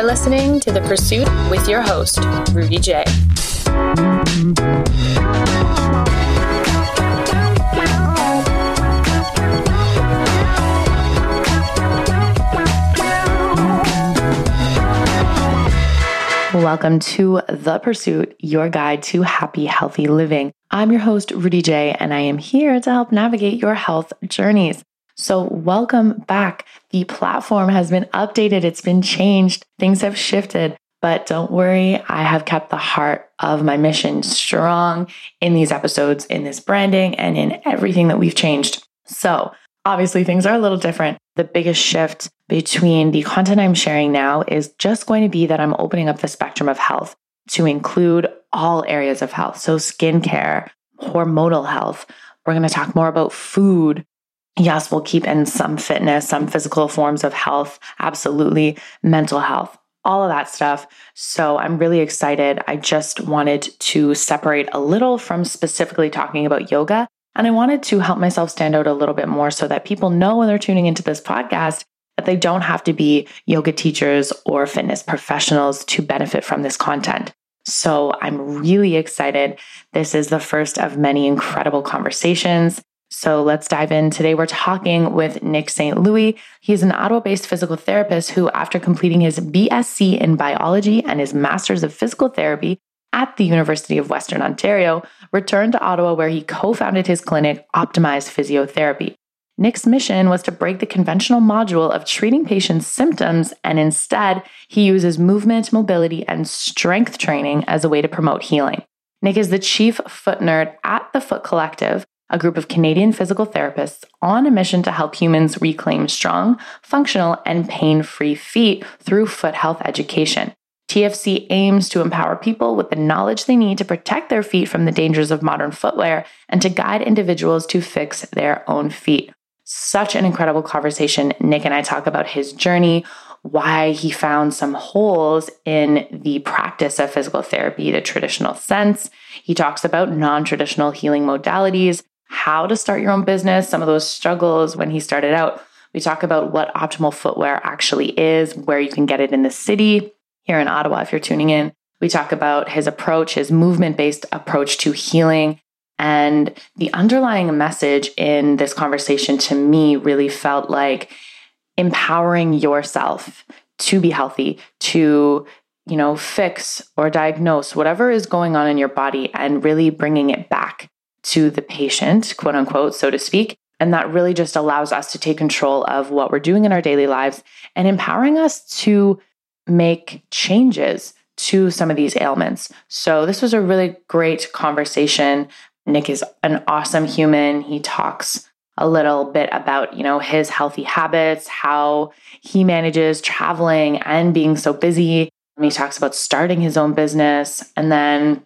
You're listening to The Pursuit with your host, Rudy J. Welcome to The Pursuit, your guide to happy, healthy living. I'm your host, Rudy J, and I am here to help navigate your health journeys. So, welcome back. The platform has been updated, it's been changed, things have shifted. But don't worry, I have kept the heart of my mission strong in these episodes, in this branding, and in everything that we've changed. So, obviously, things are a little different. The biggest shift between the content I'm sharing now is just going to be that I'm opening up the spectrum of health to include all areas of health. So, skincare, hormonal health. We're going to talk more about food, Yes, we'll keep in some fitness, some physical forms of health, absolutely, mental health, all of that stuff. So I'm really excited. I just wanted to separate a little from specifically talking about yoga. And I wanted to help myself stand out a little bit more so that people know when they're tuning into this podcast that they don't have to be yoga teachers or fitness professionals to benefit from this content. So I'm really excited. This is the first of many incredible conversations. So let's dive in. Today, we're talking with Nick St. Louis. He's an Ottawa based physical therapist who, after completing his BSc in biology and his master's of physical therapy at the University of Western Ontario, returned to Ottawa where he co founded his clinic, Optimized Physiotherapy. Nick's mission was to break the conventional module of treating patients' symptoms, and instead, he uses movement, mobility, and strength training as a way to promote healing. Nick is the chief foot nerd at the Foot Collective, a group of Canadian physical therapists on a mission to help humans reclaim strong, functional, and pain free feet through foot health education. TFC aims to empower people with the knowledge they need to protect their feet from the dangers of modern footwear and to guide individuals to fix their own feet. Such an incredible conversation. Nick and I talk about his journey, why he found some holes in the practice of physical therapy, the traditional sense. He talks about non traditional healing modalities, how to start your own business, some of those struggles when he started out. We talk about what optimal footwear actually is, where you can get it in the city here in Ottawa if you're tuning in. We talk about his approach, his movement based approach to healing. And the underlying message in this conversation to me really felt like empowering yourself to be healthy, to you know, fix or diagnose whatever is going on in your body and really bringing it back to the patient, quote unquote, so to speak. And that really just allows us to take control of what we're doing in our daily lives and empowering us to make changes to some of these ailments. So, this was a really great conversation. Nick is an awesome human. He talks a little bit about, you know, his healthy habits, how he manages traveling and being so busy. He talks about starting his own business and then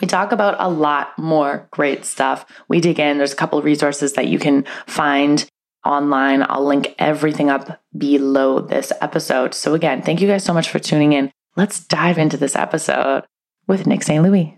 we talk about a lot more great stuff. We dig in. There's a couple resources that you can find online. I'll link everything up below this episode. So, again, thank you guys so much for tuning in. Let's dive into this episode with Nick St. Louis.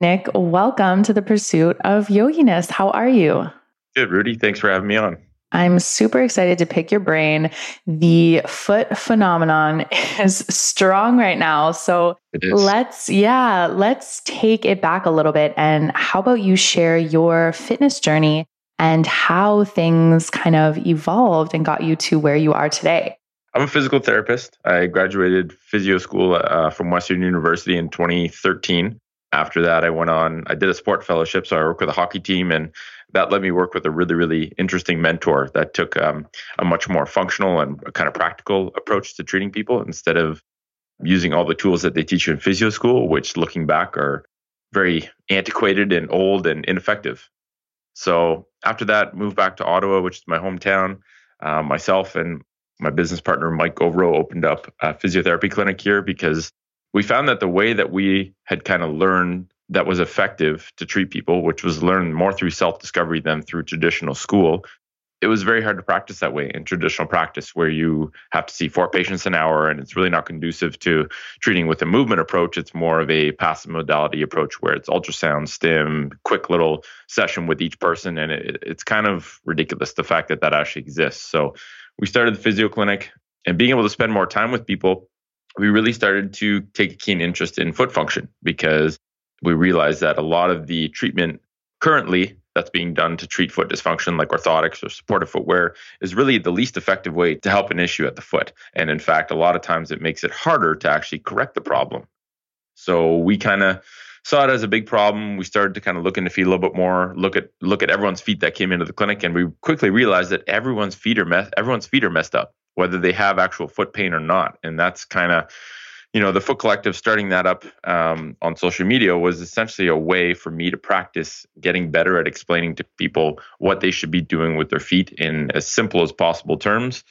Nick, welcome to the pursuit of yoginess. How are you? Good, Rudy. Thanks for having me on. I'm super excited to pick your brain. The foot phenomenon is strong right now. So let's, yeah, let's take it back a little bit. And how about you share your fitness journey and how things kind of evolved and got you to where you are today? I'm a physical therapist. I graduated physio school uh, from Western University in 2013. After that, I went on, I did a sport fellowship. So I worked with a hockey team and that let me work with a really, really interesting mentor that took um, a much more functional and kind of practical approach to treating people instead of using all the tools that they teach you in physio school, which looking back are very antiquated and old and ineffective. So after that, moved back to Ottawa, which is my hometown. Uh, myself and my business partner, Mike Govro, opened up a physiotherapy clinic here because we found that the way that we had kind of learned that was effective to treat people, which was learned more through self discovery than through traditional school. It was very hard to practice that way in traditional practice, where you have to see four patients an hour, and it's really not conducive to treating with a movement approach. It's more of a passive modality approach, where it's ultrasound, stim, quick little session with each person, and it, it's kind of ridiculous the fact that that actually exists. So we started the physio clinic, and being able to spend more time with people we really started to take a keen interest in foot function because we realized that a lot of the treatment currently that's being done to treat foot dysfunction, like orthotics or supportive footwear, is really the least effective way to help an issue at the foot. And in fact, a lot of times it makes it harder to actually correct the problem. So we kind of saw it as a big problem. We started to kind of look into feet a little bit more, look at look at everyone's feet that came into the clinic, and we quickly realized that everyone's feet are mess everyone's feet are messed up, whether they have actual foot pain or not. And that's kind of you know, the Foot Collective starting that up um, on social media was essentially a way for me to practice getting better at explaining to people what they should be doing with their feet in as simple as possible terms.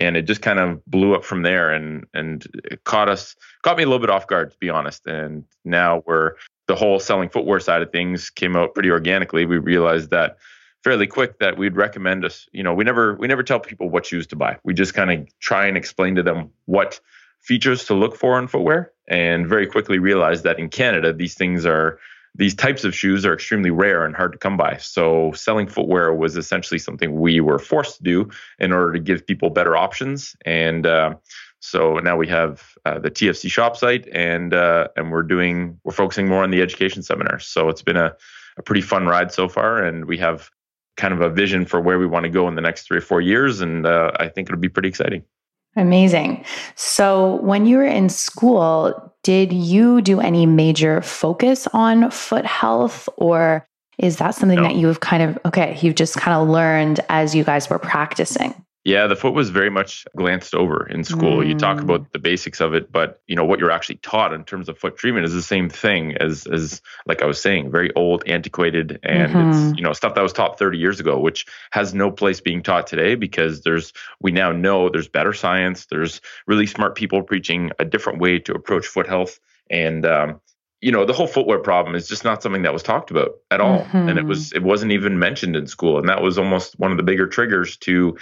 And it just kind of blew up from there, and and it caught us, caught me a little bit off guard, to be honest. And now we're the whole selling footwear side of things came out pretty organically. We realized that fairly quick that we'd recommend us. You know, we never we never tell people what shoes to buy. We just kind of try and explain to them what features to look for in footwear and very quickly realized that in Canada, these things are these types of shoes are extremely rare and hard to come by. So selling footwear was essentially something we were forced to do in order to give people better options. And uh, so now we have uh, the TFC shop site, and uh, and we're doing we're focusing more on the education seminars. So it's been a, a pretty fun ride so far, and we have kind of a vision for where we want to go in the next three or four years, and uh, I think it'll be pretty exciting. Amazing. So, when you were in school, did you do any major focus on foot health, or is that something no. that you've kind of, okay, you've just kind of learned as you guys were practicing? Yeah, the foot was very much glanced over in school. Mm. You talk about mm. the basics of it, but you know what you're actually taught in terms of foot treatment is the same thing as as like I was saying, very old, antiquated, and mm-hmm. it's you know stuff that was taught 30 years ago, which has no place being taught today because there's we now know there's better science, there's really smart people preaching a different way to approach foot health, and um, you know the whole footwear problem is just not something that was talked about at all, mm-hmm. and it mm-hmm. was it wasn't even mentioned in school, and that was almost one of the bigger triggers to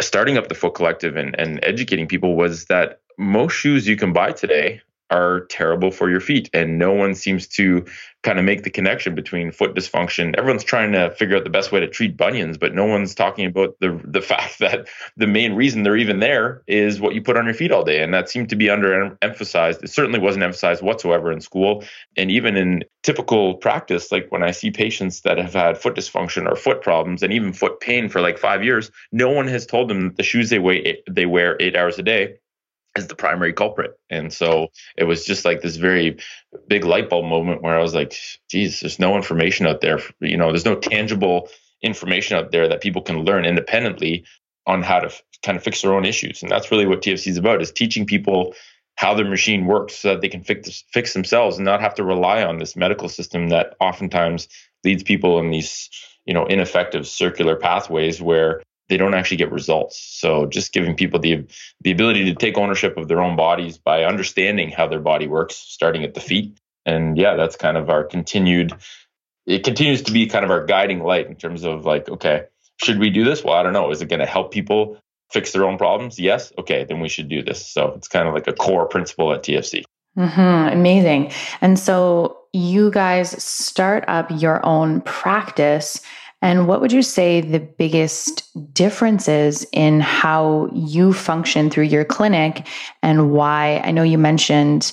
starting up the Foot Collective and, and educating people was that most shoes you can buy today are terrible for your feet and no one seems to kind of make the connection between foot dysfunction. Everyone's trying to figure out the best way to treat bunions but no one's talking about the the fact that the main reason they're even there is what you put on your feet all day and that seemed to be under emphasized it certainly wasn't emphasized whatsoever in school and even in typical practice like when i see patients that have had foot dysfunction or foot problems and even foot pain for like 5 years no one has told them that the shoes they wear they wear 8 hours a day as the primary culprit. And so it was just like this very big light bulb moment where I was like, geez, there's no information out there. You know, there's no tangible information out there that people can learn independently on how to f- kind of fix their own issues. And that's really what TFC is about is teaching people how their machine works so that they can fix fix themselves and not have to rely on this medical system that oftentimes leads people in these, you know, ineffective circular pathways where they don't actually get results. So just giving people the the ability to take ownership of their own bodies by understanding how their body works, starting at the feet. And yeah, that's kind of our continued. It continues to be kind of our guiding light in terms of like, okay, should we do this? Well, I don't know. Is it going to help people fix their own problems? Yes. Okay, then we should do this. So it's kind of like a core principle at TFC. Mm-hmm. Amazing. And so you guys start up your own practice and what would you say the biggest differences in how you function through your clinic and why? I know you mentioned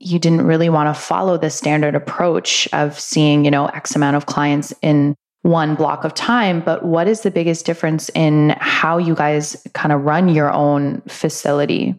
you didn't really want to follow the standard approach of seeing, you know, X amount of clients in one block of time, but what is the biggest difference in how you guys kind of run your own facility?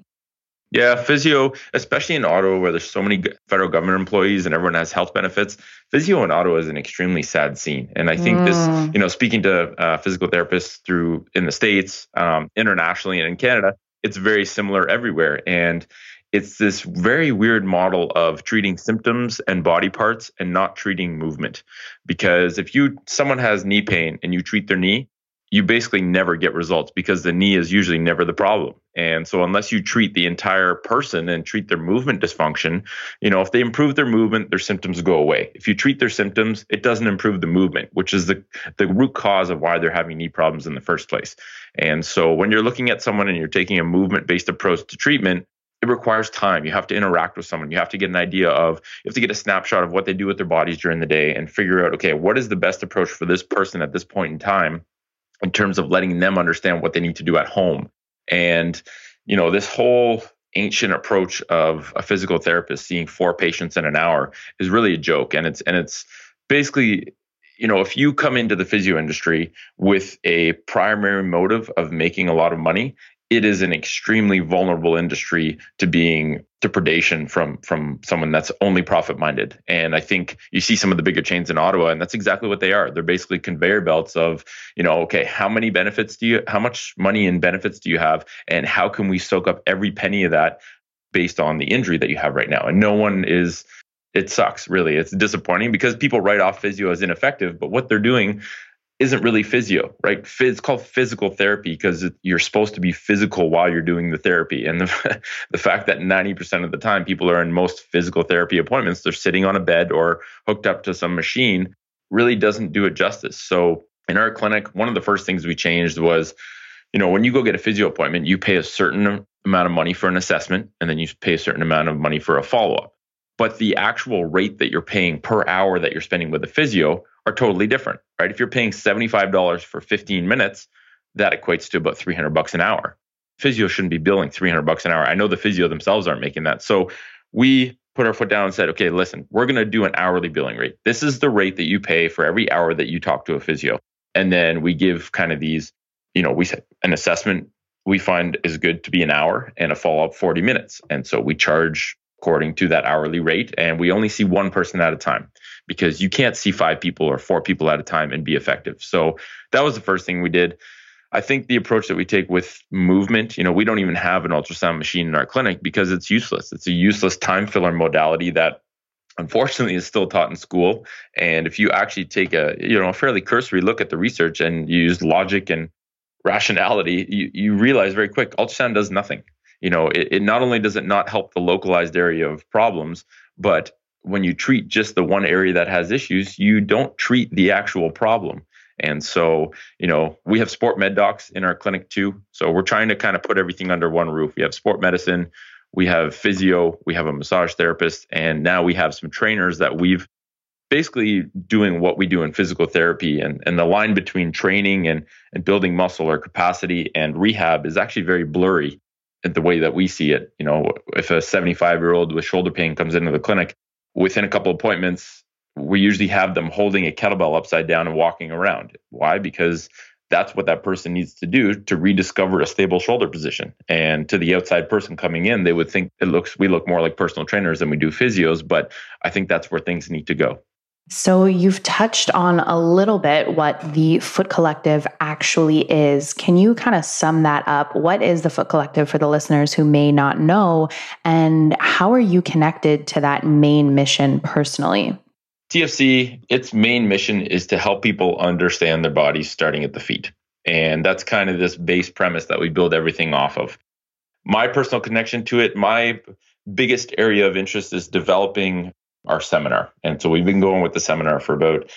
Yeah, physio, especially in Ottawa where there's so many federal government employees and everyone has health benefits, physio in Ottawa is an extremely sad scene. And I think mm. this, you know, speaking to uh, physical therapists through in the States, um, internationally, and in Canada, it's very similar everywhere. And it's this very weird model of treating symptoms and body parts and not treating movement. Because if you someone has knee pain and you treat their knee, you basically never get results because the knee is usually never the problem. And so unless you treat the entire person and treat their movement dysfunction, you know, if they improve their movement, their symptoms go away. If you treat their symptoms, it doesn't improve the movement, which is the the root cause of why they're having knee problems in the first place. And so when you're looking at someone and you're taking a movement-based approach to treatment, it requires time. You have to interact with someone. You have to get an idea of, you have to get a snapshot of what they do with their bodies during the day and figure out, okay, what is the best approach for this person at this point in time? In terms of letting them understand what they need to do at home. And, you know, this whole ancient approach of a physical therapist seeing four patients in an hour is really a joke and it's and it's basically you know if you come into the physio industry with a primary motive of making a lot of money it is an extremely vulnerable industry to being to predation from from someone that's only profit minded and i think you see some of the bigger chains in ottawa and that's exactly what they are. They're basically conveyor belts of you know okay how many benefits do you how much money and benefits do you have and how can we soak up every penny of that based on the injury that you have right now? And no one is it sucks really. It's disappointing because people write off physio as ineffective but what they're doing isn't really physio, right? It's called physical therapy because you're supposed to be physical while you're doing the therapy. And the, the fact that 90% of the time people are in most physical therapy appointments, they're sitting on a bed or hooked up to some machine really doesn't do it justice. So in our clinic, one of the first things we changed was, you know, when you go get a physio appointment, you pay a certain amount of money for an assessment and then you pay a certain amount of money for a follow up. But the actual rate that you're paying per hour that you're spending with a physio are totally different, right? If you're paying $75 for 15 minutes, that equates to about 300 bucks an hour. Physio shouldn't be billing 300 bucks an hour. I know the physio themselves aren't making that. So we put our foot down and said, okay, listen, we're going to do an hourly billing rate. This is the rate that you pay for every hour that you talk to a physio. And then we give kind of these, you know, we said an assessment we find is good to be an hour and a follow up 40 minutes. And so we charge according to that hourly rate. And we only see one person at a time because you can't see five people or four people at a time and be effective. So that was the first thing we did. I think the approach that we take with movement, you know, we don't even have an ultrasound machine in our clinic because it's useless. It's a useless time filler modality that unfortunately is still taught in school. And if you actually take a, you know, a fairly cursory look at the research and use logic and rationality, you, you realize very quick ultrasound does nothing you know it, it not only does it not help the localized area of problems but when you treat just the one area that has issues you don't treat the actual problem. And so you know we have sport med docs in our clinic too. So we're trying to kind of put everything under one roof. We have sport medicine we have physio we have a massage therapist and now we have some trainers that we've basically doing what we do in physical therapy. And, and the line between training and, and building muscle or capacity and rehab is actually very blurry the way that we see it. You know, if a 75 year old with shoulder pain comes into the clinic, within a couple appointments, we usually have them holding a kettlebell upside down and walking around. Why? Because that's what that person needs to do to rediscover a stable shoulder position. And to the outside person coming in, they would think it looks we look more like personal trainers than we do physios, but I think that's where things need to go. So, you've touched on a little bit what the Foot Collective actually is. Can you kind of sum that up? What is the Foot Collective for the listeners who may not know? And how are you connected to that main mission personally? TFC, its main mission is to help people understand their bodies starting at the feet. And that's kind of this base premise that we build everything off of. My personal connection to it, my biggest area of interest is developing our seminar. And so we've been going with the seminar for about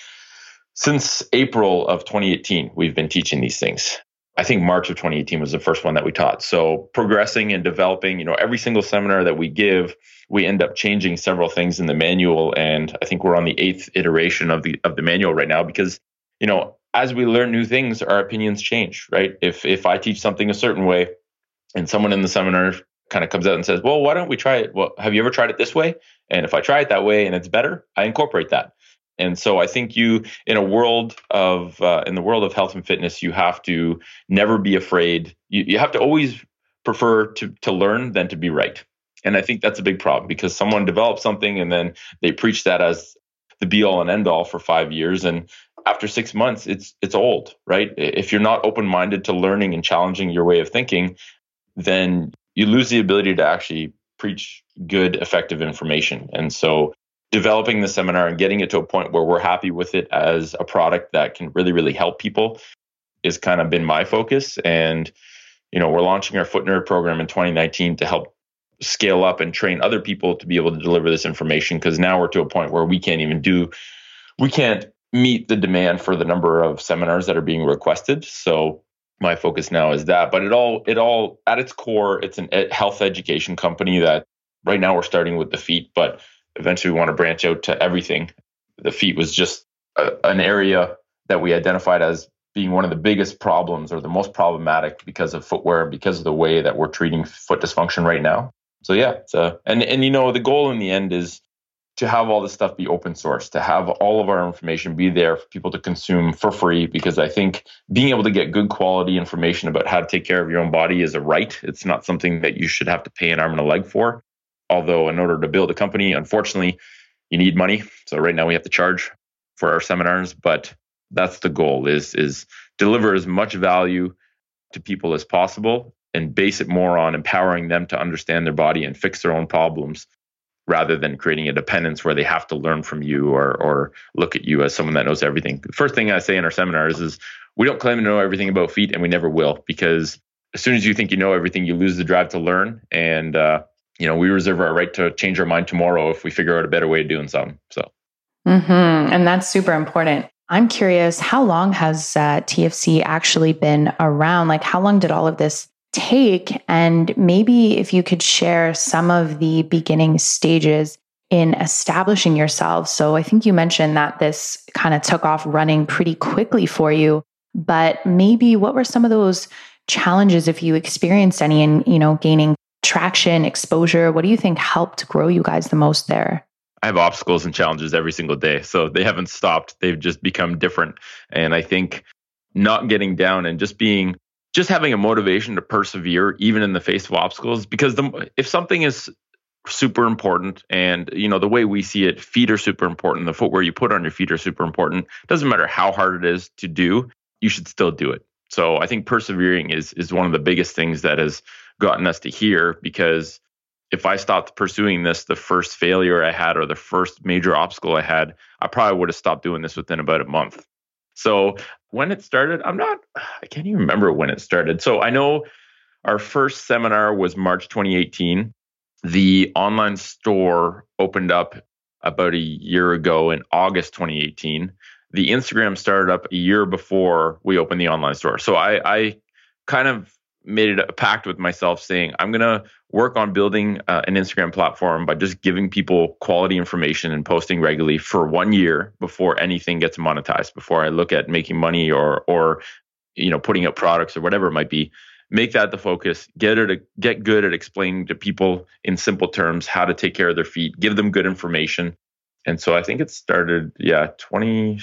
since April of 2018. We've been teaching these things. I think March of 2018 was the first one that we taught. So progressing and developing, you know, every single seminar that we give, we end up changing several things in the manual. And I think we're on the eighth iteration of the of the manual right now because, you know, as we learn new things, our opinions change, right? If if I teach something a certain way and someone in the seminar kind of comes out and says, "Well, why don't we try it? Well, have you ever tried it this way?" And if I try it that way and it's better, I incorporate that. And so I think you, in a world of, uh, in the world of health and fitness, you have to never be afraid. You, you have to always prefer to to learn than to be right. And I think that's a big problem because someone develops something and then they preach that as the be all and end all for five years, and after six months, it's it's old, right? If you're not open minded to learning and challenging your way of thinking, then you lose the ability to actually preach good, effective information. And so developing the seminar and getting it to a point where we're happy with it as a product that can really, really help people is kind of been my focus. And, you know, we're launching our Foot Nerd program in 2019 to help scale up and train other people to be able to deliver this information because now we're to a point where we can't even do, we can't meet the demand for the number of seminars that are being requested. So my focus now is that. But it all it all at its core, it's an health education company that right now we're starting with the feet, but eventually we want to branch out to everything. The feet was just a, an area that we identified as being one of the biggest problems or the most problematic because of footwear, because of the way that we're treating foot dysfunction right now. so yeah, so and and you know the goal in the end is to have all this stuff be open source, to have all of our information be there for people to consume for free. Because I think being able to get good quality information about how to take care of your own body is a right. It's not something that you should have to pay an arm and a leg for. Although, in order to build a company, unfortunately, you need money. So right now we have to charge for our seminars, but that's the goal is is deliver as much value to people as possible and base it more on empowering them to understand their body and fix their own problems rather than creating a dependence where they have to learn from you or or look at you as someone that knows everything. The first thing I say in our seminars is we don't claim to know everything about feet and we never will because as soon as you think you know everything, you lose the drive to learn. And uh, you know, we reserve our right to change our mind tomorrow if we figure out a better way of doing something. So, mm-hmm. and that's super important. I'm curious, how long has uh, TFC actually been around? Like, how long did all of this take? And maybe if you could share some of the beginning stages in establishing yourself. So I think you mentioned that this kind of took off running pretty quickly for you, but maybe what were some of those challenges if you experienced any in, you know, gaining traction, exposure? What do you think helped grow you guys the most there? I have obstacles and challenges every single day. So they haven't stopped. They've just become different. And I think not getting down and just being just having a motivation to persevere even in the face of obstacles because the, if something is super important and you know the way we see it feet are super important the footwear you put on your feet are super important doesn't matter how hard it is to do you should still do it. So i think persevering is is one of the biggest things that has gotten us to here because if i stopped pursuing this the first failure i had or the first major obstacle i had i probably would have stopped doing this within about a month. So when it started, I'm not, I can't even remember when it started. So I know our first seminar was March 2018. The online store opened up about a year ago in August 2018. The Instagram started up a year before we opened the online store. So I, I kind of made it a pact with myself saying I'm going to work on building uh, an Instagram platform by just giving people quality information and posting regularly for one year before anything gets monetized before I look at making money or or you know putting up products or whatever it might be. Make that the focus. Get it get good at explaining to people in simple terms how to take care of their feet. Give them good information. And so I think it started yeah 20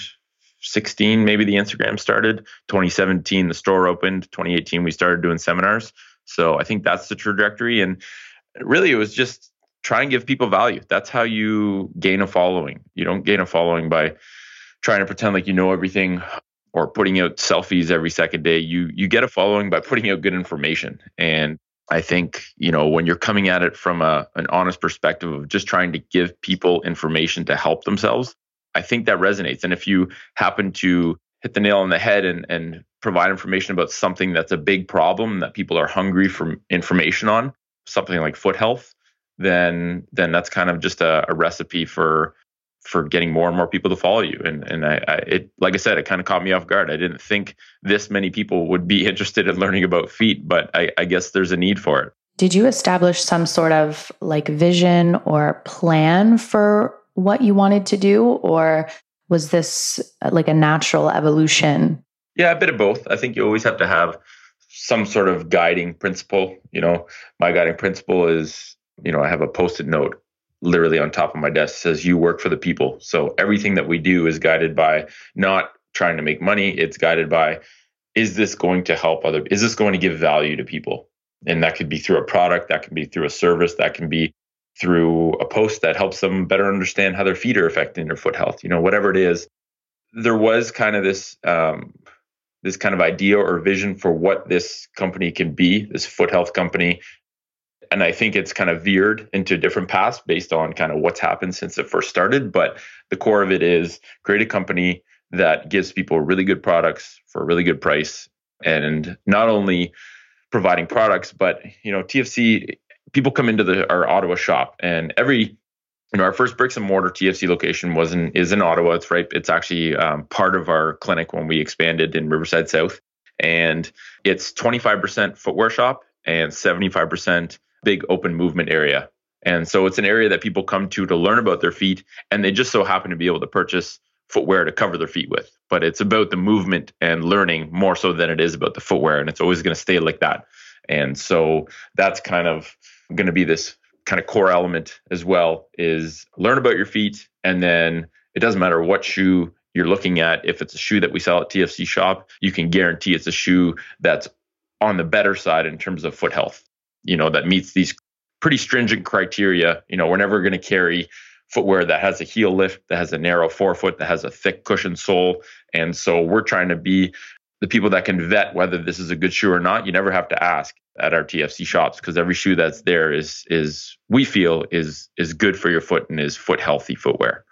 16 maybe the instagram started. 2017 the store opened. 2018 we started doing seminars. So i think that's the trajectory. And really it was just try and give people value. That's how you gain a following. You don't gain a following by trying to pretend like you know everything or putting out selfies every second day. You you get a following by putting out good information. And I think, you know, when you're coming at it from a, an honest perspective of just trying to give people information to help themselves, I think that resonates. And if you happen to hit the nail on the head and, and provide information about something that's a big problem that people are hungry for information on, something like foot health, then then that's kind of just a, a recipe for for getting more and more people to follow you. And and I, I, it like I said, it kind of caught me off guard. I didn't think this many people would be interested in learning about feet, but I, I guess there's a need for it. Did you establish some sort of like vision or plan for what you wanted to do, or was this uh, like a natural evolution? Yeah, a bit of both. I think you always have to have some sort of guiding principle. You know, my guiding principle is, you know, I have a post-it note literally on top of my desk says you work for the people. So everything that we do is guided by not trying to make money, it's guided by is this going to help other is this going to give value to people? And that could be through a product, that can be through a service, that can be through a post that helps them better understand how their feet are affecting their foot health. You know, whatever it is, there was kind of this um, this kind of idea or vision for what this company can be, this foot health company. And I think it's kind of veered into different paths based on kind of what's happened since it first started. But the core of it is create a company that gives people really good products for a really good price and not only providing products, but you know, TFC people come into the our Ottawa shop, and every you know our first bricks and mortar TFC location was in is in Ottawa. It's right. It's actually um, part of our clinic when we expanded in Riverside South, and it's 25% footwear shop and 75% big open movement area. And so it's an area that people come to to learn about their feet, and they just so happen to be able to purchase footwear to cover their feet with. But it's about the movement and learning more so than it is about the footwear, and it's always going to stay like that. And so that's kind of going to be this kind of core element as well is learn about your feet and then it doesn't matter what shoe you're looking at if it's a shoe that we sell at TFC shop you can guarantee it's a shoe that's on the better side in terms of foot health you know that meets these pretty stringent criteria. You know we're never going to carry footwear that has a heel lift that has a narrow forefoot that has a thick cushion sole and so we're trying to be the people that can vet whether this is a good shoe or not you never have to ask at our TFC shops because every shoe that's there is is we feel is is good for your foot and is foot healthy footwear.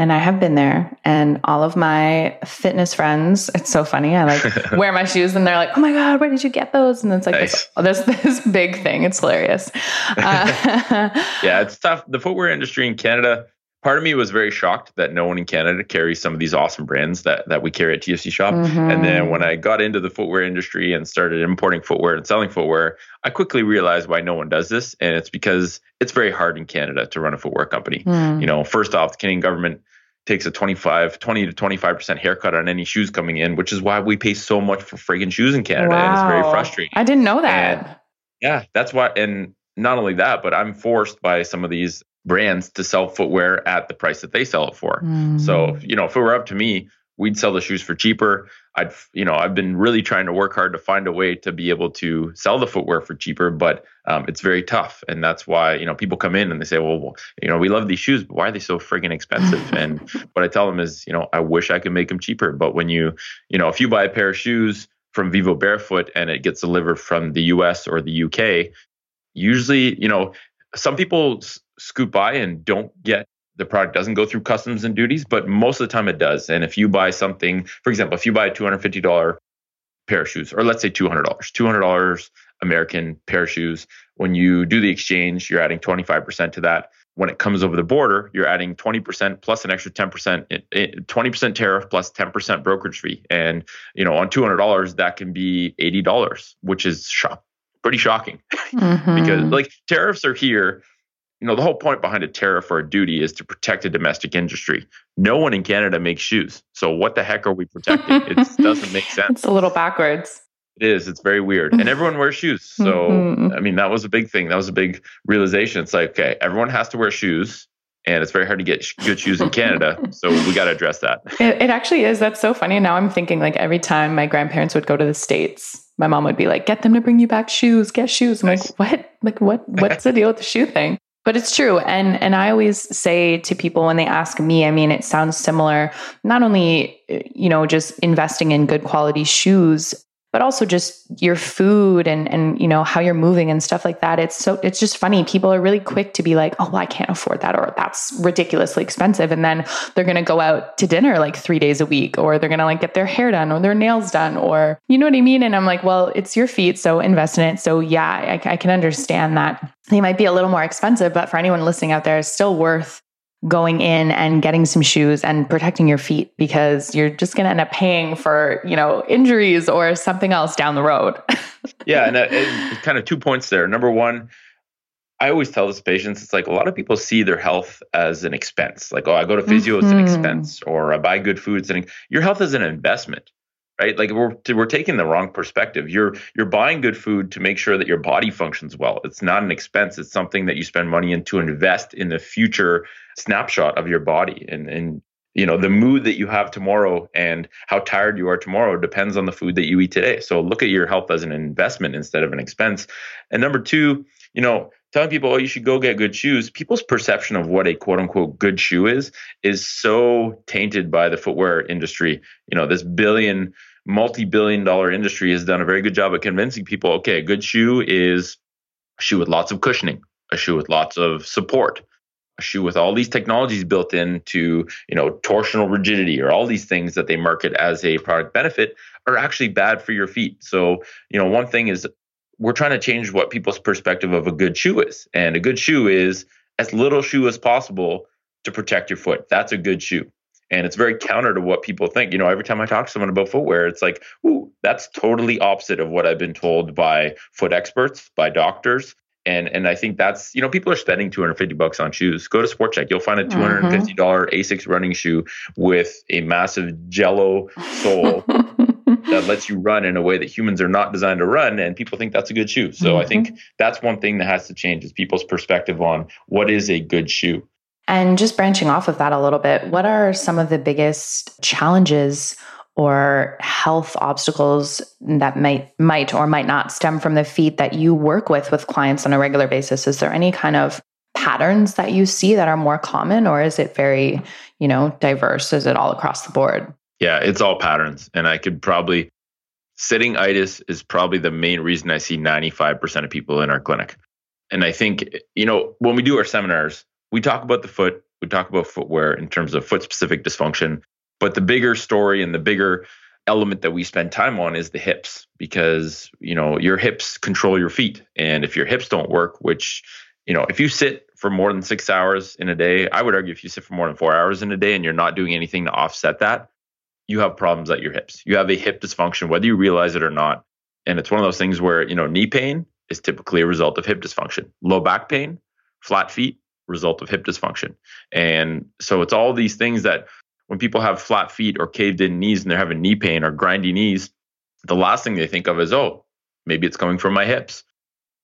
And I have been there, and all of my fitness friends, it's so funny. I like wear my shoes, and they're like, "Oh my god, where did you get those?" And it's like nice. this, this, this big thing. It's hilarious. Uh, yeah, it's tough. The footwear industry in Canada part of me was very shocked that no one in Canada carries some of these awesome brands that that we carry at TFC Shop. Mm-hmm. And then when I got into the footwear industry and started importing footwear and selling footwear, I quickly realized why no one does this, and it's because it's very hard in Canada to run a footwear company. Mm. You know, first off, the Canadian government takes a 25 20 to 25% haircut on any shoes coming in which is why we pay so much for friggin' shoes in canada wow. and it's very frustrating i didn't know that and yeah that's why and not only that but i'm forced by some of these brands to sell footwear at the price that they sell it for. Mm. So, you know, if it were up to me, we'd sell the shoes for cheaper. I'd, you know, I've been really trying to work hard to find a way to be able to sell the footwear for cheaper, but um, it's very tough. And that's why, you know, people come in and they say, well, well, you know, we love these shoes, but why are they so friggin' expensive? and what I tell them is, you know, I wish I could make them cheaper. But when you, you know, if you buy a pair of shoes from Vivo Barefoot and it gets delivered from the US or the UK, usually, you know, some people scoot by and don't get the product doesn't go through customs and duties, but most of the time it does. And if you buy something, for example, if you buy a $250 pair of shoes, or let's say $200, $200 American pair of shoes, when you do the exchange, you're adding 25% to that. When it comes over the border, you're adding 20% plus an extra 10%, 20% eh, eh, tariff plus 10% brokerage fee. And, you know, on $200, that can be $80, which is shock, pretty shocking mm-hmm. because like tariffs are here you know, the whole point behind a tariff or a duty is to protect a domestic industry. No one in Canada makes shoes. So what the heck are we protecting? it doesn't make sense. It's a little backwards. It is. It's very weird. And everyone wears shoes. So, mm-hmm. I mean, that was a big thing. That was a big realization. It's like, okay, everyone has to wear shoes. And it's very hard to get good shoes in Canada. so we got to address that. It, it actually is. That's so funny. And now I'm thinking like every time my grandparents would go to the States, my mom would be like, get them to bring you back shoes, get shoes. I'm nice. like, what? Like, what? What's the deal with the shoe thing? But it's true. And and I always say to people when they ask me, I mean, it sounds similar, not only, you know, just investing in good quality shoes, but also just your food and and you know how you're moving and stuff like that. It's so it's just funny. People are really quick to be like oh well, i can't afford that or that's ridiculously expensive. And then they're going to go out to dinner like 3 days a week or they're going to like get their hair done or their nails done or you know what i mean? And i'm like well it's your feet so invest in it. So yeah i, I can understand that. They might be a little more expensive but for anyone listening out there it's still worth going in and getting some shoes and protecting your feet because you're just going to end up paying for, you know, injuries or something else down the road. yeah. And, uh, and kind of two points there. Number one, I always tell this patients, it's like a lot of people see their health as an expense. Like, oh, I go to physio, mm-hmm. it's an mm-hmm. expense, or I buy good food. It's an, your health is an investment right? Like we're we're taking the wrong perspective. You're you're buying good food to make sure that your body functions well. It's not an expense. It's something that you spend money in to invest in the future snapshot of your body. And and you know the mood that you have tomorrow and how tired you are tomorrow depends on the food that you eat today. So look at your health as an investment instead of an expense. And number two you know telling people oh you should go get good shoes people's perception of what a quote unquote good shoe is is so tainted by the footwear industry. You know this billion multi-billion dollar industry has done a very good job at convincing people okay a good shoe is a shoe with lots of cushioning a shoe with lots of support a shoe with all these technologies built into you know torsional rigidity or all these things that they market as a product benefit are actually bad for your feet. So you know one thing is we're trying to change what people's perspective of a good shoe is and a good shoe is as little shoe as possible to protect your foot that's a good shoe and it's very counter to what people think. You know, every time I talk to someone about footwear, it's like, ooh, that's totally opposite of what I've been told by foot experts, by doctors. And and I think that's, you know, people are spending 250 bucks on shoes. Go to Sport Chek. You'll find a $250 mm-hmm. Asics running shoe with a massive jello sole that lets you run in a way that humans are not designed to run and people think that's a good shoe. So mm-hmm. I think that's one thing that has to change is people's perspective on what is a good shoe. And just branching off of that a little bit, what are some of the biggest challenges or health obstacles that might might or might not stem from the feet that you work with with clients on a regular basis? Is there any kind of patterns that you see that are more common or is it very, you know, diverse? Is it all across the board? Yeah, it's all patterns. And I could probably, sitting itis is probably the main reason I see 95% of people in our clinic. And I think, you know, when we do our seminars, we talk about the foot, we talk about footwear in terms of foot specific dysfunction. But the bigger story and the bigger element that we spend time on is the hips because, you know, your hips control your feet. And if your hips don't work, which, you know, if you sit for more than six hours in a day, I would argue if you sit for more than four hours in a day and you're not doing anything to offset that, you have problems at your hips. You have a hip dysfunction, whether you realize it or not. And it's one of those things where, you know, knee pain is typically a result of hip dysfunction. Low back pain, flat feet, result of hip dysfunction. And so it's all these things that when people have flat feet or caved in knees and they're having knee pain or grindy knees, the last thing they think of is, oh, maybe it's coming from my hips.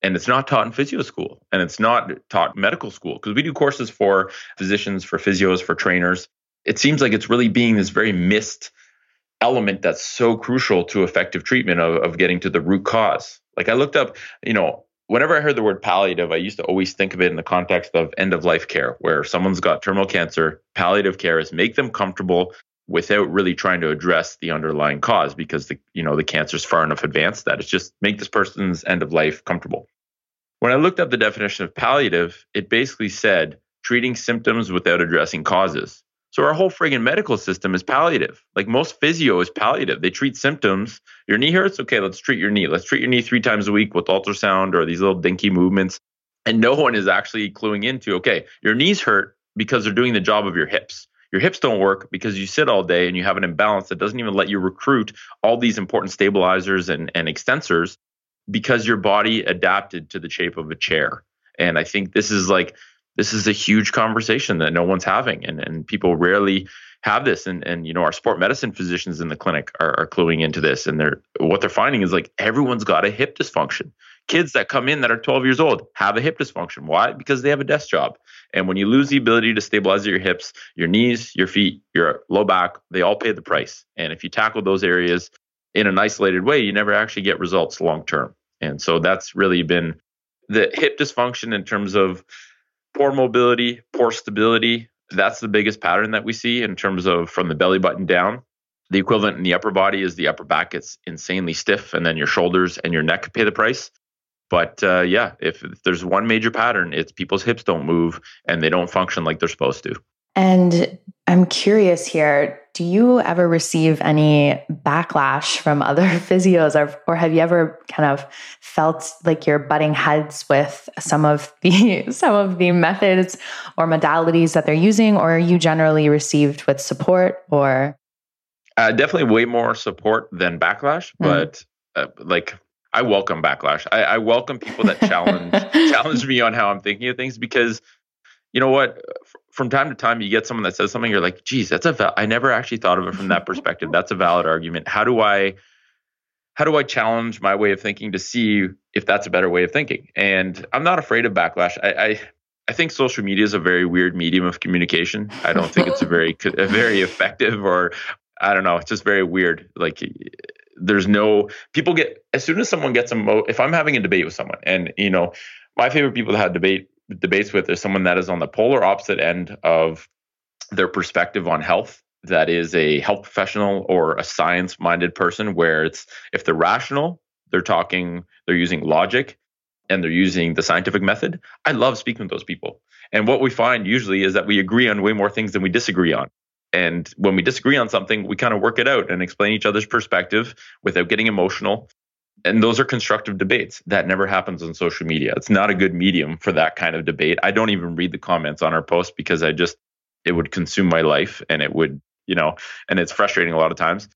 And it's not taught in physio school and it's not taught medical school because we do courses for physicians, for physios, for trainers. It seems like it's really being this very missed element that's so crucial to effective treatment of, of getting to the root cause. Like I looked up, you know, whenever I heard the word palliative, I used to always think of it in the context of end of life care, where someone's got terminal cancer. Palliative care is make them comfortable without really trying to address the underlying cause because the you know the cancer's far enough advanced that it's just make this person's end of life comfortable. When I looked up the definition of palliative, it basically said treating symptoms without addressing causes. So our whole friggin' medical system is palliative. Like most physio is palliative. They treat symptoms. Your knee hurts? Okay, let's treat your knee. Let's treat your knee three times a week with ultrasound or these little dinky movements. And no one is actually cluing into, okay, your knees hurt because they're doing the job of your hips. Your hips don't work because you sit all day and you have an imbalance that doesn't even let you recruit all these important stabilizers and, and extensors because your body adapted to the shape of a chair. And I think this is like this is a huge conversation that no one's having and, and people rarely have this. And, and you know our sport medicine physicians in the clinic are, are cluing into this and they're what they're finding is like everyone's got a hip dysfunction. Kids that come in that are 12 years old have a hip dysfunction. Why? Because they have a desk job. And when you lose the ability to stabilize your hips your knees your feet your low back they all pay the price. And if you tackle those areas in an isolated way you never actually get results long term. And so that's really been the hip dysfunction in terms of poor mobility, poor stability. That's the biggest pattern that we see in terms of from the belly button down. The equivalent in the upper body is the upper back gets insanely stiff, and then your shoulders and your neck pay the price. But uh, yeah, if, if there's one major pattern, it's people's hips don't move and they don't function like they're supposed to. And I'm curious here do you ever receive any backlash from other physios or, or have you ever kind of felt like you're butting heads with some of the some of the methods or modalities that they're using or are you generally received with support or uh, definitely way more support than backlash mm. but uh, like I welcome backlash. I, I welcome people that challenge challenge me on how I'm thinking of things because you know what from time to time you get someone that says something you're like geez that's a val- i never actually thought of it from that perspective. That's a valid argument. How do i how do i challenge my way of thinking to see if that's a better way of thinking? And i'm not afraid of backlash. I i, I think social media is a very weird medium of communication. I don't think it's a very a very effective or i don't know it's just very weird. Like there's no people get as soon as someone gets a mo if i'm having a debate with someone and you know my favorite people to have debate debates with is someone that is on the polar opposite end of their perspective on health that is a health professional or a science minded person where it's if they're rational they're talking they're using logic and they're using the scientific method i love speaking with those people. And what we find usually is that we agree on way more things than we disagree on. And when we disagree on something we kind of work it out and explain each other's perspective without getting emotional and those are constructive debates. That never happens on social media. It's not a good medium for that kind of debate. I don't even read the comments on our post because I just it would consume my life and it would, you know, and it's frustrating a lot of times.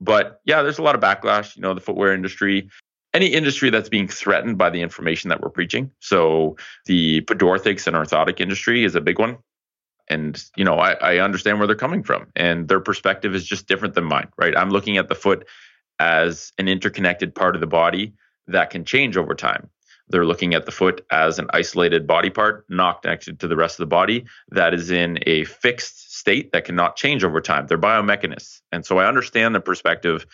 But yeah, there's a lot of backlash, you know, the footwear industry, any industry that's being threatened by the information that we're preaching. So the pedorthics and orthotic industry is a big one. And, you know, I, I understand where they're coming from and their perspective is just different than mine, right? I'm looking at the foot as an interconnected part of the body that can change over time. They're looking at the foot as an isolated body part, not connected to the rest of the body, that is in a fixed state that cannot change over time. They're biomechanists. And so I understand the perspective.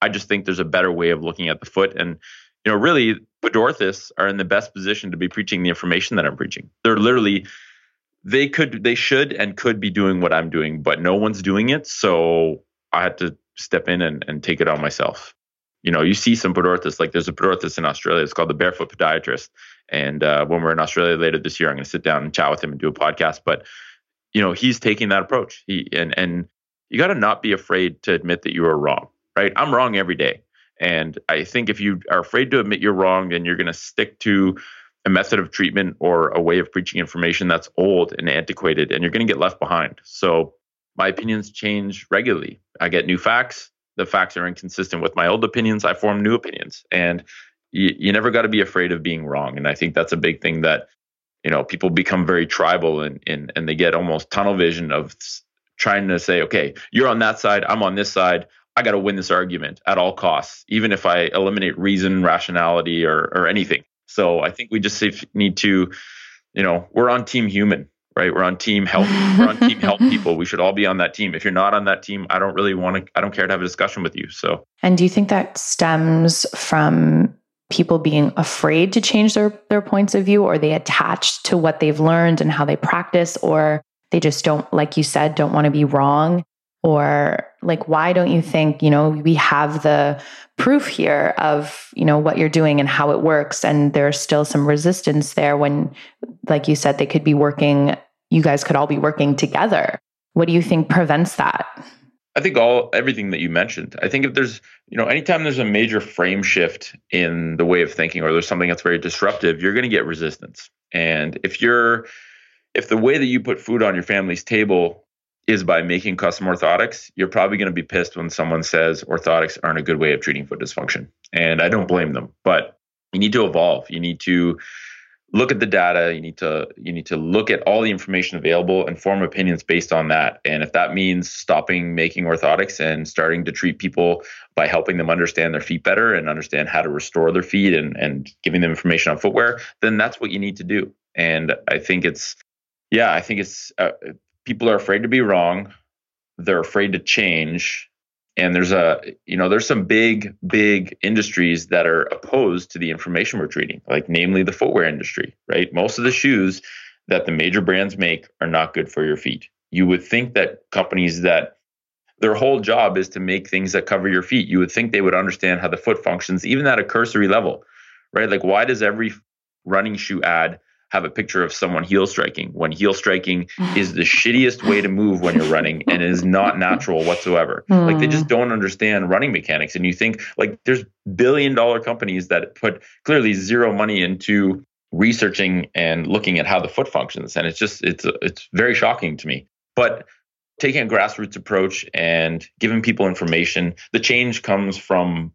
I just think there's a better way of looking at the foot. And, you know, really, foot orthotists are in the best position to be preaching the information that I'm preaching. They're literally, they could, they should and could be doing what I'm doing, but no one's doing it. So I had to step in and, and take it on myself you know, you see some pedorthists, like there's a pedorthist in Australia. It's called the Barefoot Podiatrist. And uh, when we're in Australia later this year, I'm going to sit down and chat with him and do a podcast. But, you know, he's taking that approach. He and and you got to not be afraid to admit that you are wrong, right? I'm wrong every day. And I think if you are afraid to admit you're wrong, then you're going to stick to a method of treatment or a way of preaching information that's old and antiquated, and you're going to get left behind. So my opinions change regularly. I get new facts the facts are inconsistent with my old opinions, I form new opinions. And you, you never got to be afraid of being wrong. And I think that's a big thing that, you know, people become very tribal and, and, and they get almost tunnel vision of trying to say, okay, you're on that side, I'm on this side. I got to win this argument at all costs, even if I eliminate reason, rationality, or, or anything. So I think we just need to, you know, we're on team human right? We're on team help. We're on team help people. We should all be on that team. If you're not on that team, I don't really want to. I don't care to have a discussion with you. So. And do you think that stems from people being afraid to change their their points of view, or they attached to what they've learned and how they practice, or they just don't, like you said, don't want to be wrong? Or like, why don't you think you know we have the proof here of you know what you're doing and how it works, and there's still some resistance there when, like you said, they could be working you guys could all be working together. What do you think prevents that? I think all everything that you mentioned. I think if there's, you know, anytime there's a major frame shift in the way of thinking or there's something that's very disruptive, you're going to get resistance. And if you're if the way that you put food on your family's table is by making custom orthotics, you're probably going to be pissed when someone says orthotics aren't a good way of treating foot dysfunction. And I don't blame them, but you need to evolve. You need to look at the data you need to you need to look at all the information available and form opinions based on that. And if that means stopping making orthotics and starting to treat people by helping them understand their feet better and understand how to restore their feet and and giving them information on footwear then that's what you need to do. And i think it's yeah i think it's uh, people are afraid to be wrong. They're afraid to change and there's a you know there's some big big industries that are opposed to the information we're treating like namely the footwear industry right? Most of the shoes that the major brands make are not good for your feet. You would think that companies that their whole job is to make things that cover your feet. You would think they would understand how the foot functions even at a cursory level right? Like why does every running shoe ad have a picture of someone heel striking when heel striking is the shittiest way to move when you're running and it is not natural whatsoever. Mm. Like they just don't understand running mechanics. And you think like there's billion dollar companies that put clearly zero money into researching and looking at how the foot functions. And it's just it's it's very shocking to me. But taking a grassroots approach and giving people information, the change comes from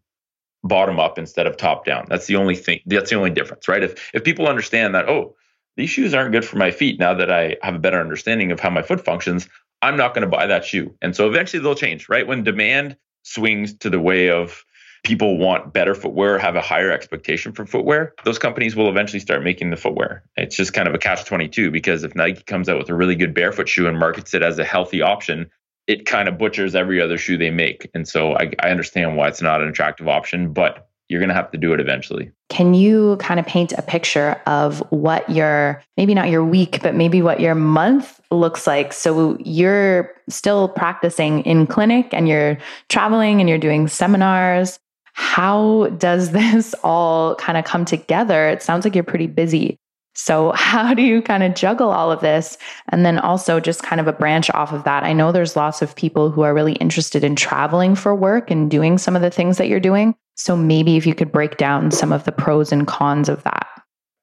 bottom up instead of top down. That's the only thing. That's the only difference, right? If if people understand that, oh, these shoes aren't good for my feet now that I have a better understanding of how my foot functions, I'm not going to buy that shoe. And so eventually they'll change, right? When demand swings to the way of people want better footwear, have a higher expectation for footwear, those companies will eventually start making the footwear. It's just kind of a catch 22 because if Nike comes out with a really good barefoot shoe and markets it as a healthy option, it kind of butchers every other shoe they make. And so I, I understand why it's not an attractive option, but you're going to have to do it eventually. Can you kind of paint a picture of what your, maybe not your week, but maybe what your month looks like? So you're still practicing in clinic and you're traveling and you're doing seminars. How does this all kind of come together? It sounds like you're pretty busy. So, how do you kind of juggle all of this? And then also, just kind of a branch off of that. I know there's lots of people who are really interested in traveling for work and doing some of the things that you're doing. So maybe if you could break down some of the pros and cons of that.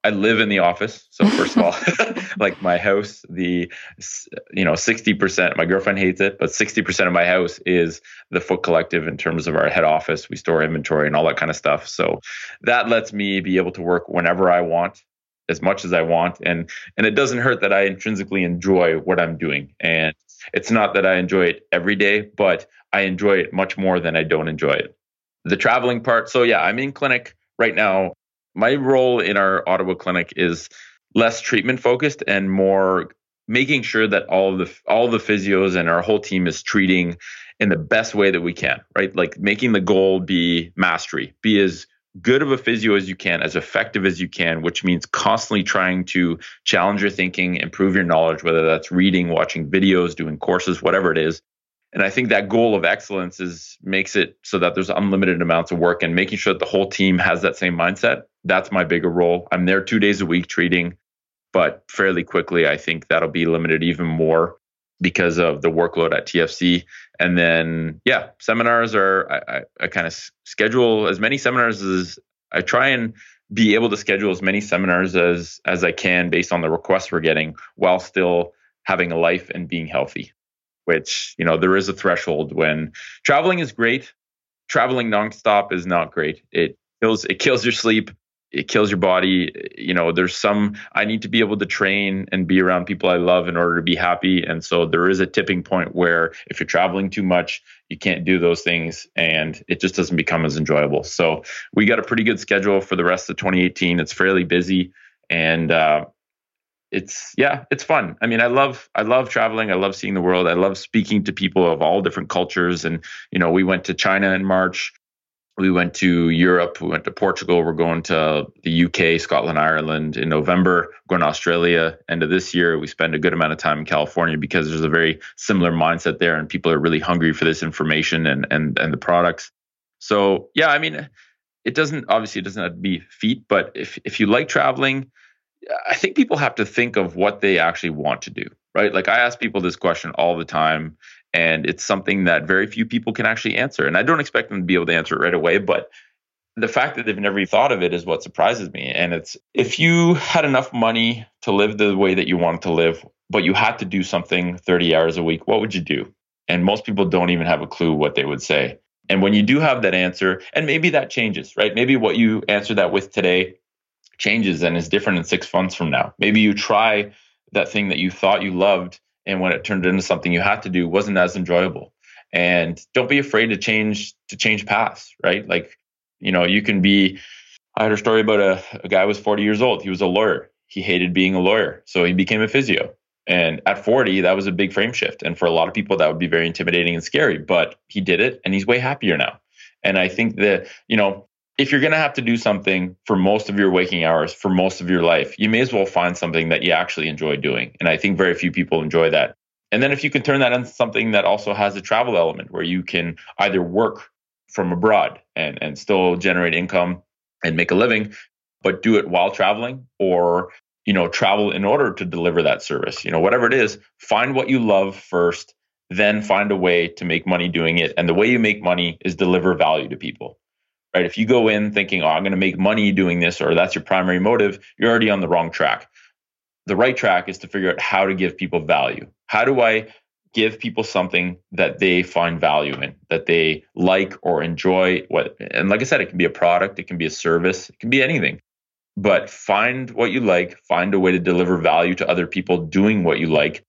I live in the office. So first of all, like my house, the you know, 60%, my girlfriend hates it, but 60% of my house is the Foot Collective in terms of our head office. We store inventory and all that kind of stuff. So that lets me be able to work whenever I want, as much as I want. And and it doesn't hurt that I intrinsically enjoy what I'm doing. And it's not that I enjoy it every day, but I enjoy it much more than I don't enjoy it the traveling part. So yeah, I'm in clinic right now. My role in our Ottawa clinic is less treatment focused and more making sure that all the all the physios and our whole team is treating in the best way that we can, right? Like making the goal be mastery, be as good of a physio as you can, as effective as you can, which means constantly trying to challenge your thinking, improve your knowledge, whether that's reading, watching videos, doing courses, whatever it is. And I think that goal of excellence is makes it so that there's unlimited amounts of work and making sure that the whole team has that same mindset. That's my bigger role. I'm there two days a week treating, but fairly quickly, I think that'll be limited even more because of the workload at TFC. And then, yeah, seminars are, I, I, I kind of schedule as many seminars as I try and be able to schedule as many seminars as as I can based on the requests we're getting while still having a life and being healthy. Which, you know, there is a threshold when traveling is great. Traveling nonstop is not great. It kills it kills your sleep. It kills your body. You know there's some i need to be able to train and be around people i love in order to be happy. And so there is a tipping point where if you're traveling too much you can't do those things and it just doesn't become as enjoyable. So we got a pretty good schedule for the rest of 2018 it's fairly busy and uh, it's yeah it's fun. I mean i love i love traveling. I love seeing the world. I love speaking to people of all different cultures. And you know we went to china in march. We went to Europe, we went to Portugal, we're going to the UK, Scotland, Ireland in November, we're going to Australia end of this year. We spend a good amount of time in California because there's a very similar mindset there and people are really hungry for this information and and and the products. So yeah, I mean it doesn't obviously it doesn't have to be feet, but if if you like traveling, I think people have to think of what they actually want to do, right? Like I ask people this question all the time and it's something that very few people can actually answer. And I don't expect them to be able to answer it right away, but the fact that they've never thought of it is what surprises me. And it's if you had enough money to live the way that you wanted to live, but you had to do something 30 hours a week, what would you do? And most people don't even have a clue what they would say. And when you do have that answer, and maybe that changes, right? Maybe what you answer that with today changes and is different in six months from now. Maybe you try that thing that you thought you loved and when it turned into something you had to do wasn't as enjoyable. And don't be afraid to change to change paths right? Like you know you can be i heard a story about a, a guy was 40 years old. He was a lawyer. He hated being a lawyer so he became a physio. And at 40 that was a big frame shift. And for a lot of people that would be very intimidating and scary but he did it and he's way happier now. And i think that you know if you're going to have to do something for most of your waking hours for most of your life, you may as well find something that you actually enjoy doing. And I think very few people enjoy that. And then if you can turn that into something that also has a travel element where you can either work from abroad and, and still generate income and make a living, but do it while traveling or you know travel in order to deliver that service you know whatever it is find what you love first then find a way to make money doing it and the way you make money is deliver value to people right? If you go in thinking, oh, I'm going to make money doing this, or that's your primary motive, you're already on the wrong track. The right track is to figure out how to give people value. How do I give people something that they find value in, that they like or enjoy? What and like I said, it can be a product, it can be a service, it can be anything. But find what you like, find a way to deliver value to other people doing what you like.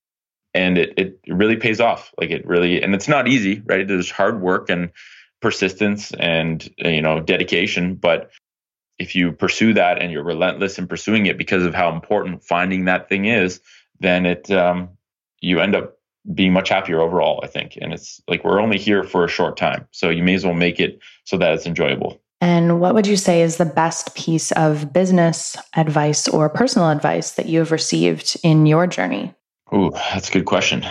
And it, it really pays off. Like it really, and it's not easy, right? There's hard work and persistence and you know dedication but if you pursue that and you're relentless in pursuing it because of how important finding that thing is then it um, you end up being much happier overall i think and it's like we're only here for a short time so you may as well make it so that it's enjoyable and what would you say is the best piece of business advice or personal advice that you have received in your journey? Oh, that's a good question.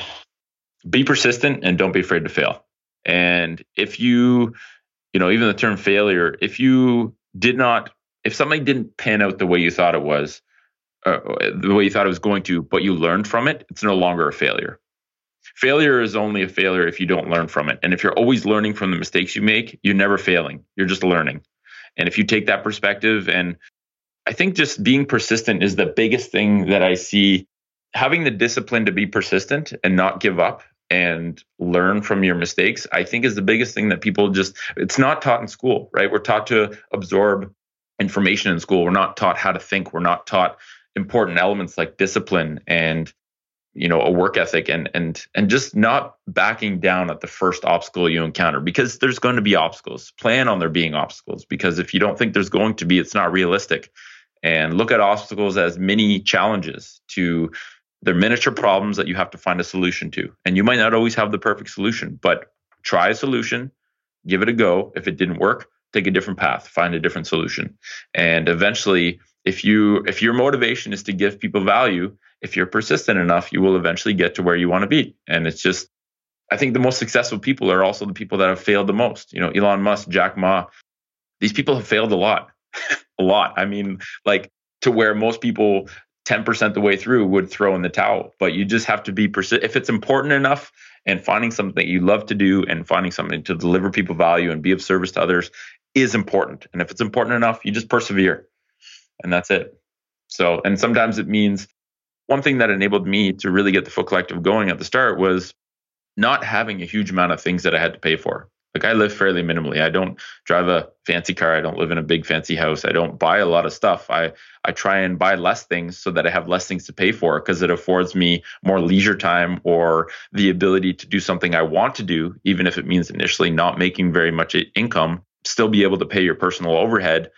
Be persistent and don't be afraid to fail. And if you, you know, even the term failure, if you did not, if something didn't pan out the way you thought it was, uh, the way you thought it was going to, but you learned from it, it's no longer a failure. Failure is only a failure if you don't learn from it. And if you're always learning from the mistakes you make, you're never failing. You're just learning. And if you take that perspective, and I think just being persistent is the biggest thing that I see having the discipline to be persistent and not give up and learn from your mistakes i think is the biggest thing that people just it's not taught in school right? We're taught to absorb information in school. We're not taught how to think. We're not taught important elements like discipline and you know a work ethic and and and just not backing down at the first obstacle you encounter because there's going to be obstacles. Plan on there being obstacles because if you don't think there's going to be it's not realistic. And look at obstacles as mini challenges to they're miniature problems that you have to find a solution to and you might not always have the perfect solution but try a solution give it a go if it didn't work take a different path find a different solution and eventually if you if your motivation is to give people value if you're persistent enough, you will eventually get to where you want to be. And it's just, I think the most successful people are also the people that have failed the most. You know, Elon Musk, Jack Ma, these people have failed a lot, a lot. I mean, like to where most people 10% the way through would throw in the towel. But you just have to be persistent. If it's important enough and finding something that you love to do and finding something to deliver people value and be of service to others is important. And if it's important enough, you just persevere. And that's it. So, and sometimes it means one thing that enabled me to really get the Foot Collective going at the start was not having a huge amount of things that I had to pay for. Like I live fairly minimally. I don't drive a fancy car. I don't live in a big fancy house. I don't buy a lot of stuff. I I try and buy less things so that I have less things to pay for because it affords me more leisure time or the ability to do something I want to do, even if it means initially not making very much income, still be able to pay your personal overhead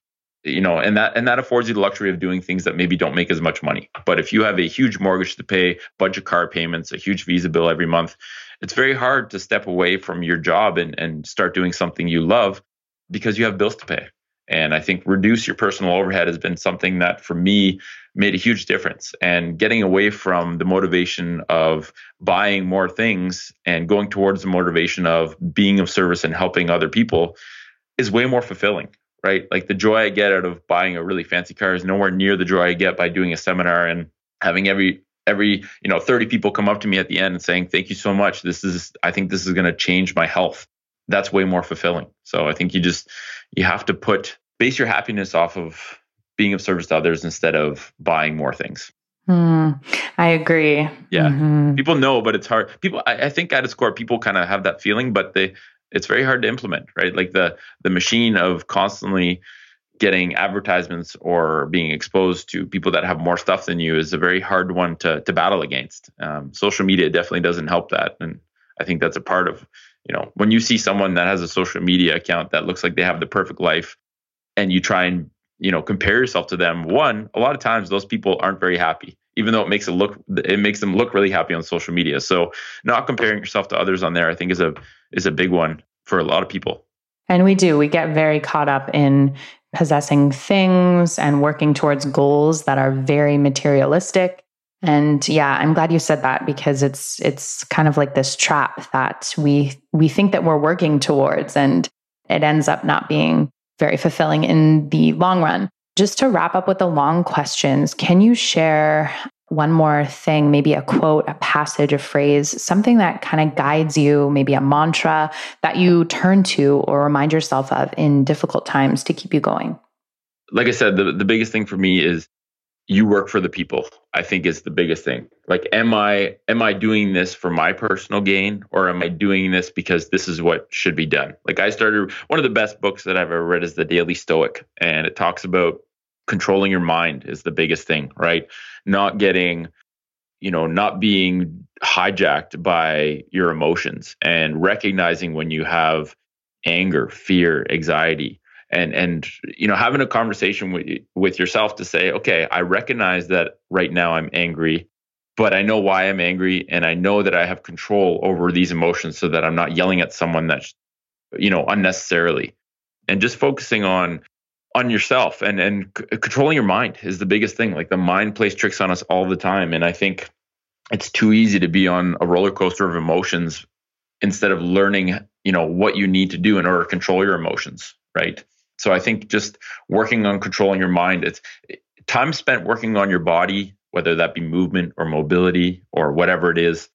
you know and that and that affords you the luxury of doing things that maybe don't make as much money but if you have a huge mortgage to pay bunch of car payments a huge visa bill every month it's very hard to step away from your job and, and start doing something you love because you have bills to pay and i think reduce your personal overhead has been something that for me made a huge difference and getting away from the motivation of buying more things and going towards the motivation of being of service and helping other people is way more fulfilling right? Like the joy I get out of buying a really fancy car is nowhere near the joy I get by doing a seminar and having every every you know 30 people come up to me at the end and saying thank you so much. This is i think this is going to change my health. That's way more fulfilling. So i think you just you have to put base your happiness off of being of service to others instead of buying more things. Mm, i agree. Yeah. Mm-hmm. people know but it's hard. People I, I think at its core people kind of have that feeling but they it's very hard to implement, right? Like the the machine of constantly getting advertisements or being exposed to people that have more stuff than you is a very hard one to to battle against. Um, social media definitely doesn't help that, and I think that's a part of you know when you see someone that has a social media account that looks like they have the perfect life, and you try and you know compare yourself to them. One, a lot of times those people aren't very happy even though it makes it look it makes them look really happy on social media. So not comparing yourself to others on there, I think is a is a big one for a lot of people. And we do. We get very caught up in possessing things and working towards goals that are very materialistic. And yeah, I'm glad you said that because it's it's kind of like this trap that we we think that we're working towards and it ends up not being very fulfilling in the long run. Just to wrap up with the long questions, can you share one more thing, maybe a quote, a passage, a phrase, something that kind of guides you, maybe a mantra that you turn to or remind yourself of in difficult times to keep you going? Like I said, the, the biggest thing for me is you work for the people. I think is the biggest thing. Like, am I am I doing this for my personal gain or am I doing this because this is what should be done? Like I started one of the best books that I've ever read is The Daily Stoic, and it talks about controlling your mind is the biggest thing, right? Not getting, you know, not being hijacked by your emotions and recognizing when you have anger, fear, anxiety, and and you know having a conversation with with yourself to say, okay, I recognize that right now I'm angry, but I know why I'm angry, and I know that I have control over these emotions, so that I'm not yelling at someone that's you know unnecessarily, and just focusing on on yourself and and c- controlling your mind is the biggest thing. Like the mind plays tricks on us all the time and i think it's too easy to be on a roller coaster of emotions instead of learning you know what you need to do in order to control your emotions right? So i think just working on controlling your mind it's time spent working on your body whether that be movement or mobility or whatever it is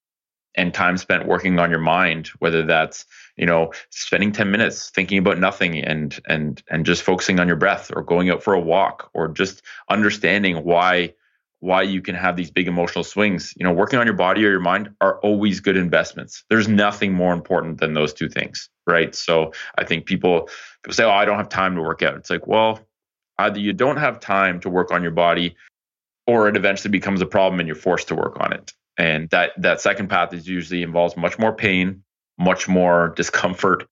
and time spent working on your mind whether that's you know spending 10 minutes thinking about nothing and and and just focusing on your breath or going out for a walk or just understanding why why you can have these big emotional swings. You know working on your body or your mind are always good investments. There's nothing more important than those two things right? So i think people people say oh i don't have time to work out. It's like well either you don't have time to work on your body or it eventually becomes a problem and you're forced to work on it. And that that second path is usually involves much more pain, much more discomfort.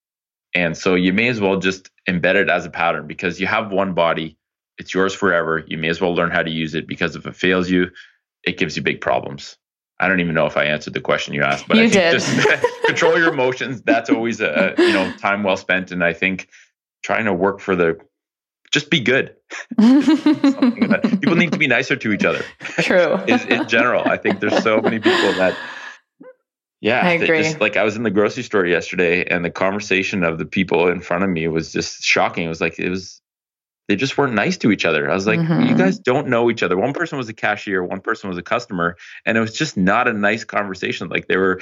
And so you may as well just embed it as a pattern because you have one body, it's yours forever. You may as well learn how to use it because if it fails you, it gives you big problems. I don't even know if I answered the question you asked, but you I think did. just control your emotions. That's always a you know time well spent. And I think trying to work for the just be good. people need to be nicer to each other. True. in, in general, I think there's so many people that yeah, I agree. Just, like I was in the grocery store yesterday, and the conversation of the people in front of me was just shocking. It was like it was they just weren't nice to each other. I was like, Mhm. you guys don't know each other. One person was a cashier, one person was a customer, and it was just not a nice conversation. Like they were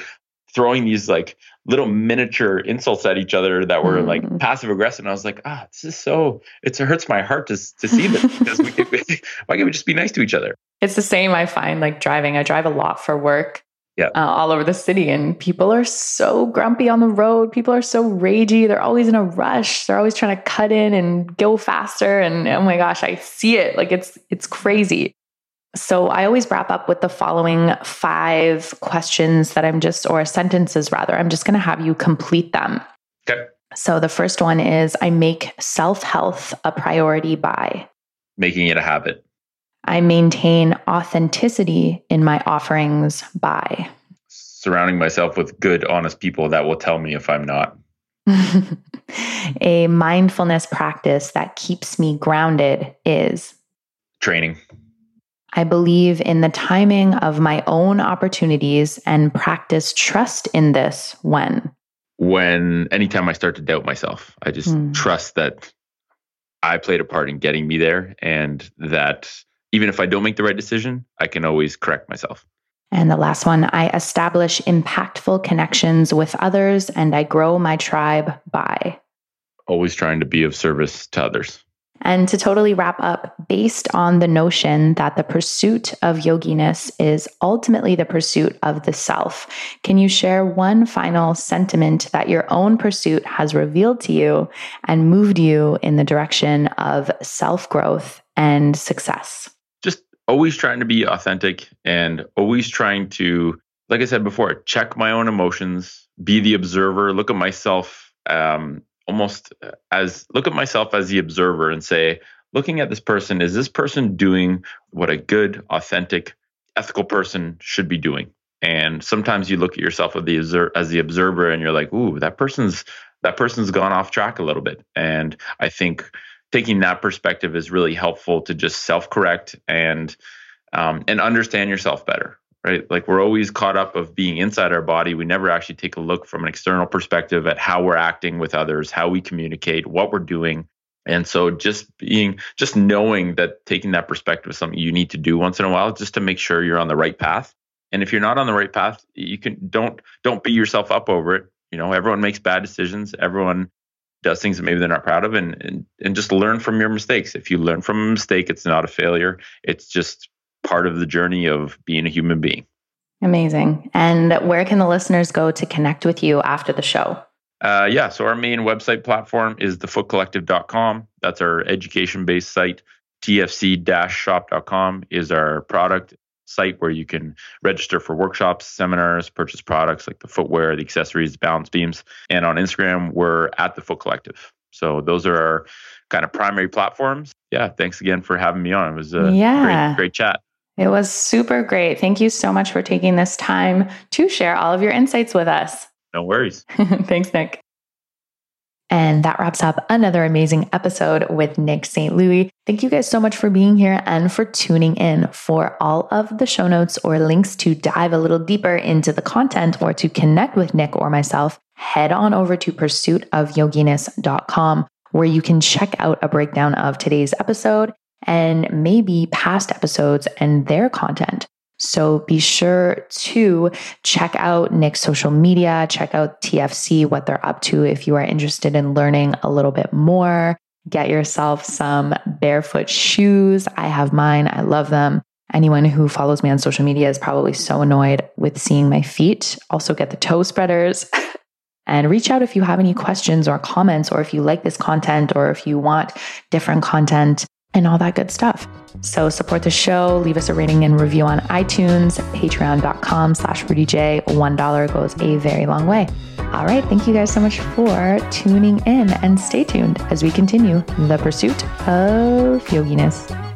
throwing these like little miniature insults at each other that were like Mm. passive aggressive. And I was like, ah, this is so it hurts my heart to to see this because we could, why can't we just be nice to each other? It's the same I find like driving. I drive a lot for work. Yeah. Uh, all over the city, and people are so grumpy on the road. People are so ragey. They're always in a rush. They're always trying to cut in and go faster. And oh my gosh, I see it. Like it's it's crazy. So I always wrap up with the following five questions that I'm just, or sentences rather. I'm just going to have you complete them. Okay. So the first one is I make self health a priority by. Making it a habit. I maintain authenticity in my offerings by. Surrounding myself with good, honest people that will tell me if I'm not. a mindfulness practice that keeps me grounded is Training. I believe in the timing of my own opportunities and practice trust in this when. When anytime I start to doubt myself, I just Hmm. trust that I played a part in getting me there and that even if I don't make the right decision, I can always correct myself. And the last one, I establish impactful connections with others and I grow my tribe by. Always trying to be of service to others. And to totally wrap up, based on the notion that the pursuit of yoginess is ultimately the pursuit of the self, can you share one final sentiment that your own pursuit has revealed to you and moved you in the direction of self growth and success? Always trying to be authentic and always trying to, like I said before, check my own emotions, be the observer, look at myself um, almost as look at myself as the observer and say, looking at this person, is this person doing what a good, authentic, ethical person should be doing? And sometimes you look at yourself as the as the observer, and you're like, "Ooh, that person's that person's gone off track a little bit." And I think taking that perspective is really helpful to just self correct and um, and understand yourself better right? Like we're always caught up of being inside our body. We never actually take a look from an external perspective at how we're acting with others how we communicate what we're doing. And so just being just knowing that taking that perspective is something you need to do once in a while just to make sure you're on the right path. And if you're not on the right path you can don't don't beat yourself up over it. You know everyone makes bad decisions. Everyone does things that maybe they're not proud of and, and and just learn from your mistakes. If you learn from a mistake it's not a failure. It's just part of the journey of being a human being. Amazing. And where can the listeners go to connect with you after the show? uh, yeah so our main website platform is thefootcollective.com that's our education based site tfc-shop.com is our product site where you can register for workshops seminars purchase products like the footwear the accessories the balance beams and on instagram we're at the foot collective so those are our kind of primary platforms yeah thanks again for having me on it was a Yeah. great great chat It was super great. Thank you so much for taking this time to share all of your insights with us. no worries Thanks, Nick. And that wraps up another amazing episode with Nick St. Louis. Thank you guys so much for being here and for tuning in. For all of the show notes or links to dive a little deeper into the content or to connect with Nick or myself, head on over to pursuitofyoginess.com where you can check out a breakdown of today's episode and maybe past episodes and their content. So be sure to check out Nick's social media, check out TFC, what they're up to if you are interested in learning a little bit more. Get yourself some barefoot shoes. I have mine, I love them. Anyone who follows me on social media is probably so annoyed with seeing my feet. Also, get the toe spreaders. and reach out if you have any questions or comments, or if you like this content, or if you want different content and all that good stuff. So support the show, leave us a rating and review on iTunes, patreon.com slash rudyj. $1 goes a very long way. All right, thank you guys so much for tuning in and stay tuned as we continue the pursuit of yoginess.